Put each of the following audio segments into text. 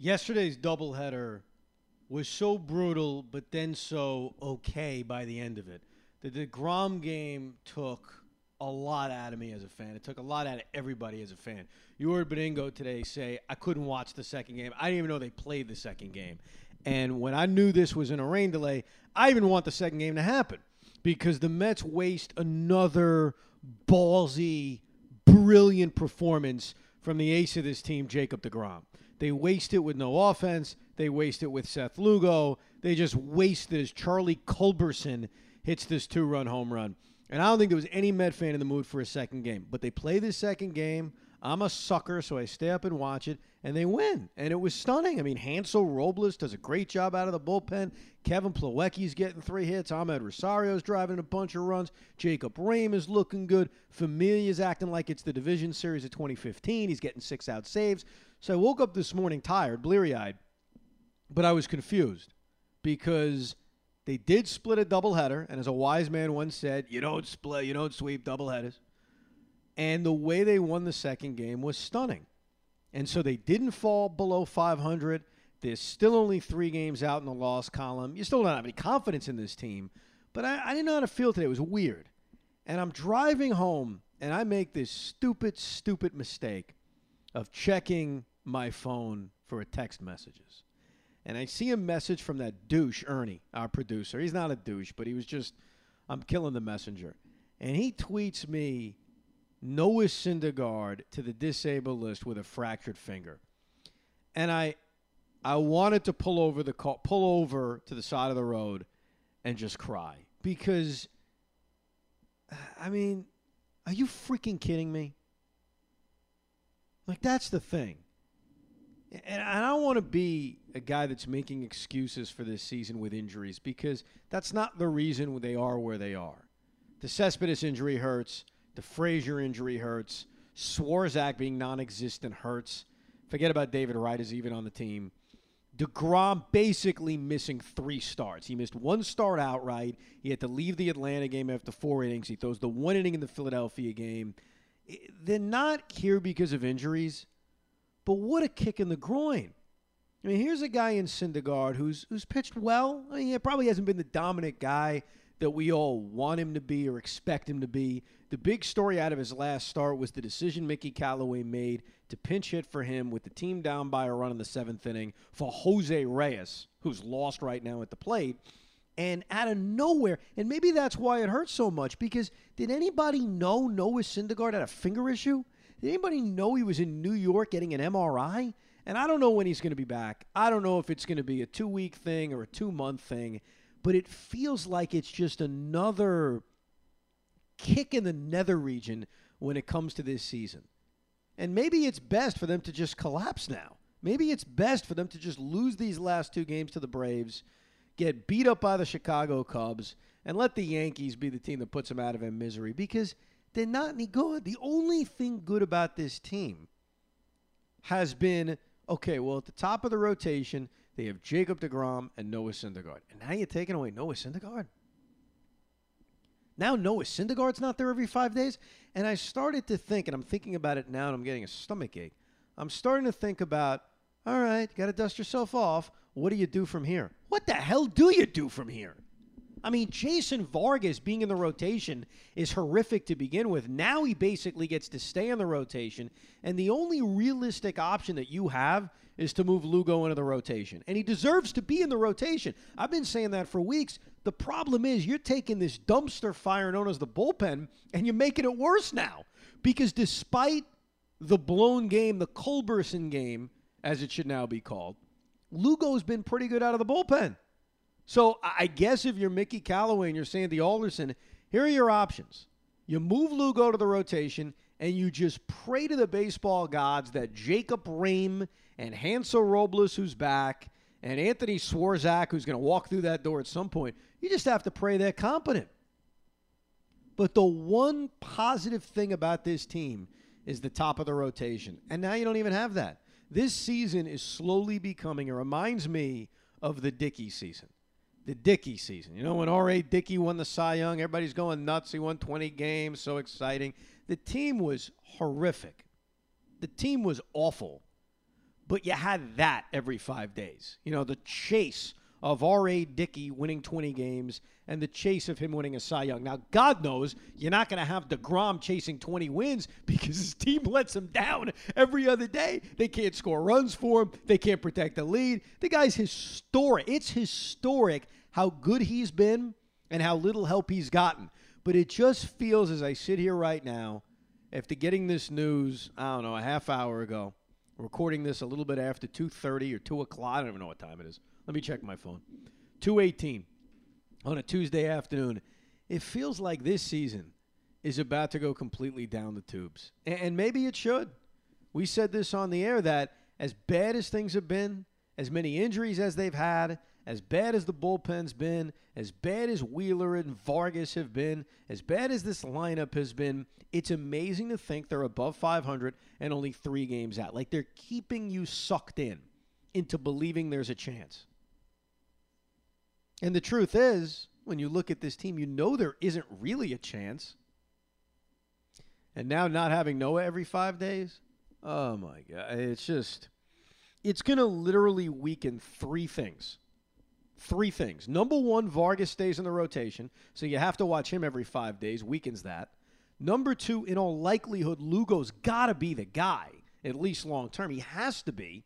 yesterday's doubleheader was so brutal, but then so okay by the end of it. The DeGrom game took a lot out of me as a fan. It took a lot out of everybody as a fan. You heard Benigno today say, I couldn't watch the second game. I didn't even know they played the second game. And when I knew this was in a rain delay, I even want the second game to happen because the Mets waste another ballsy, brilliant performance from the ace of this team, Jacob DeGrom. They waste it with no offense. They waste it with Seth Lugo. They just waste it as Charlie Culberson hits this two run home run. And I don't think there was any Met fan in the mood for a second game. But they play this second game. I'm a sucker, so I stay up and watch it, and they win. And it was stunning. I mean, Hansel Robles does a great job out of the bullpen. Kevin Plawecki's getting three hits. Amed Rosario's driving a bunch of runs. Jacob Rhame is looking good. Familia's acting like it's the division series of 2015. He's getting six out saves. So I woke up this morning tired, bleary eyed, but I was confused because they did split a doubleheader, and as a wise man once said, you don't split, you don't sweep doubleheaders. And the way they won the second game was stunning. And so they didn't fall below 500. There's still only three games out in the loss column. You still don't have any confidence in this team. But I, I didn't know how to feel today. It was weird. And I'm driving home, and I make this stupid, stupid mistake of checking my phone for text messages. And I see a message from that douche, Ernie, our producer. He's not a douche, but he was just, I'm killing the messenger. And he tweets me Noah Syndergaard to the disabled list with a fractured finger. And I I wanted to pull over the car, pull over to the side of the road and just cry because I mean, are you freaking kidding me? Like that's the thing. And I don't want to be a guy that's making excuses for this season with injuries because that's not the reason they are where they are. The Cespedes injury hurts. The Frazier injury hurts. Swarzak being non-existent hurts. Forget about David Wright is even on the team. DeGrom basically missing three starts. He missed one start outright. He had to leave the Atlanta game after four innings. He throws the one inning in the Philadelphia game. They're not here because of injuries. But what a kick in the groin. I mean, here's a guy in Syndergaard who's who's pitched well. I mean, he probably hasn't been the dominant guy that we all want him to be or expect him to be. The big story out of his last start was the decision Mickey Callaway made to pinch hit for him with the team down by a run in the seventh inning for Jose Reyes, who's lost right now at the plate. And out of nowhere, and maybe that's why it hurts so much because did anybody know Noah Syndergaard had a finger issue? Did anybody know he was in New York getting an MRI? And I don't know when he's going to be back. I don't know if it's going to be a two week thing or a two month thing, but it feels like it's just another kick in the nether region when it comes to this season. And maybe it's best for them to just collapse now. Maybe it's best for them to just lose these last two games to the Braves, get beat up by the Chicago Cubs, and let the Yankees be the team that puts them out of their misery because they're not any good. The only thing good about this team has been okay, well, at the top of the rotation, they have Jacob DeGrom and Noah Syndergaard. And now you're taking away Noah Syndergaard? Now Noah Syndergaard's not there every five days? And I started to think, and I'm thinking about it now, and I'm getting a stomach ache. I'm starting to think about, all right, got to dust yourself off. What do you do from here? What the hell do you do from here? I mean, Jason Vargas being in the rotation is horrific to begin with. Now he basically gets to stay in the rotation, and the only realistic option that you have is to move Lugo into the rotation. And he deserves to be in the rotation. I've been saying that for weeks. The problem is you're taking this dumpster fire known as the bullpen and you're making it worse now. Because despite the blown game, the Culberson game, as it should now be called, Lugo's been pretty good out of the bullpen. So I guess if you're Mickey Callaway and you're Sandy Alderson, here are your options. You move Lugo to the rotation and you just pray to the baseball gods that Jacob Rhame and Hansel Robles, who's back, and Anthony Swarzak, who's going to walk through that door at some point, you just have to pray they're competent. But the one positive thing about this team is the top of the rotation. And now you don't even have that. This season is slowly becoming, it reminds me of the Dickey season. The Dickey season. You know, when R.A. Dickey won the Cy Young, everybody's going nuts. He won 20 games, so exciting. The team was horrific. The team was awful. But you had that every five days. You know, the chase of R.A. Dickey winning 20 games and the chase of him winning a Cy Young. Now, God knows you're not going to have DeGrom chasing 20 wins because his team lets him down every other day. They can't score runs for him, they can't protect the lead. The guy's historic. It's historic how good he's been and how little help he's gotten. But it just feels as I sit here right now, after getting this news, I don't know, a half hour ago, recording this a little bit after 2.30 or 2 o'clock. I don't even know what time it is. Let me check my phone. 218 on a Tuesday afternoon. It feels like this season is about to go completely down the tubes. And maybe it should. We said this on the air that as bad as things have been, as many injuries as they've had, as bad as the bullpen's been, as bad as Wheeler and Vargas have been, as bad as this lineup has been, it's amazing to think they're above 500 and only three games out. Like they're keeping you sucked in into believing there's a chance. And the truth is, when you look at this team, you know there isn't really a chance. And now not having Noah every five days, oh my God. It's just, it's going to literally weaken three things. Three things. Number one, Vargas stays in the rotation, so you have to watch him every five days, weakens that. Number two, in all likelihood, Lugo's got to be the guy, at least long term. He has to be.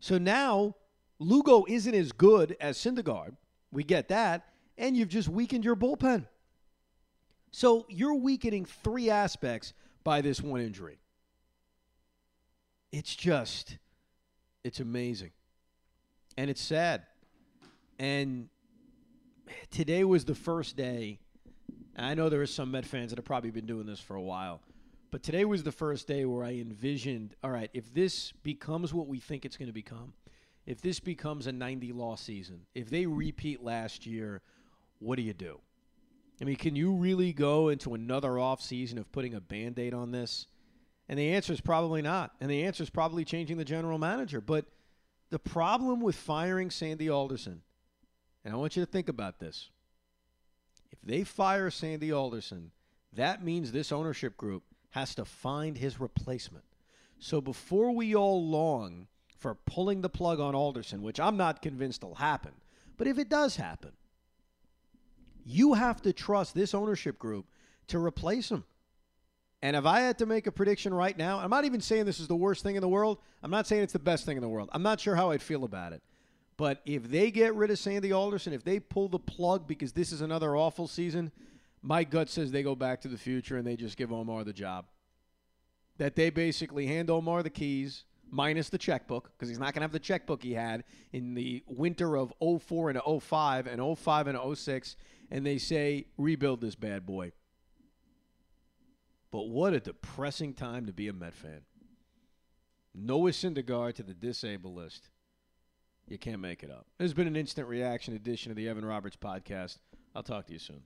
So now Lugo isn't as good as Syndergaard. We get that. And you've just weakened your bullpen. So you're weakening three aspects by this one injury. It's just, it's amazing. And it's sad. And today was the first day. I know there are some Met fans that have probably been doing this for a while. But today was the first day where I envisioned all right, if this becomes what we think it's going to become, if this becomes a 90 loss season, if they repeat last year, what do you do? I mean, can you really go into another off season of putting a band aid on this? And the answer is probably not. And the answer is probably changing the general manager. But the problem with firing Sandy Alderson, and I want you to think about this if they fire Sandy Alderson, that means this ownership group has to find his replacement. So before we all long for pulling the plug on Alderson, which I'm not convinced will happen. But if it does happen, you have to trust this ownership group to replace him. And if I had to make a prediction right now, I'm not even saying this is the worst thing in the world. I'm not saying it's the best thing in the world. I'm not sure how I'd feel about it. But if they get rid of Sandy Alderson, if they pull the plug because this is another awful season, my gut says they go back to the future and they just give Omar the job. That they basically hand Omar the keys minus the checkbook because he's not going to have the checkbook he had in the winter of 04 and 05 and 05 and 06 and they say rebuild this bad boy. But what a depressing time to be a Met fan. Noah Syndergaard to the disabled list. You can't make it up. There's been an instant reaction edition of the Evan Roberts podcast. I'll talk to you soon.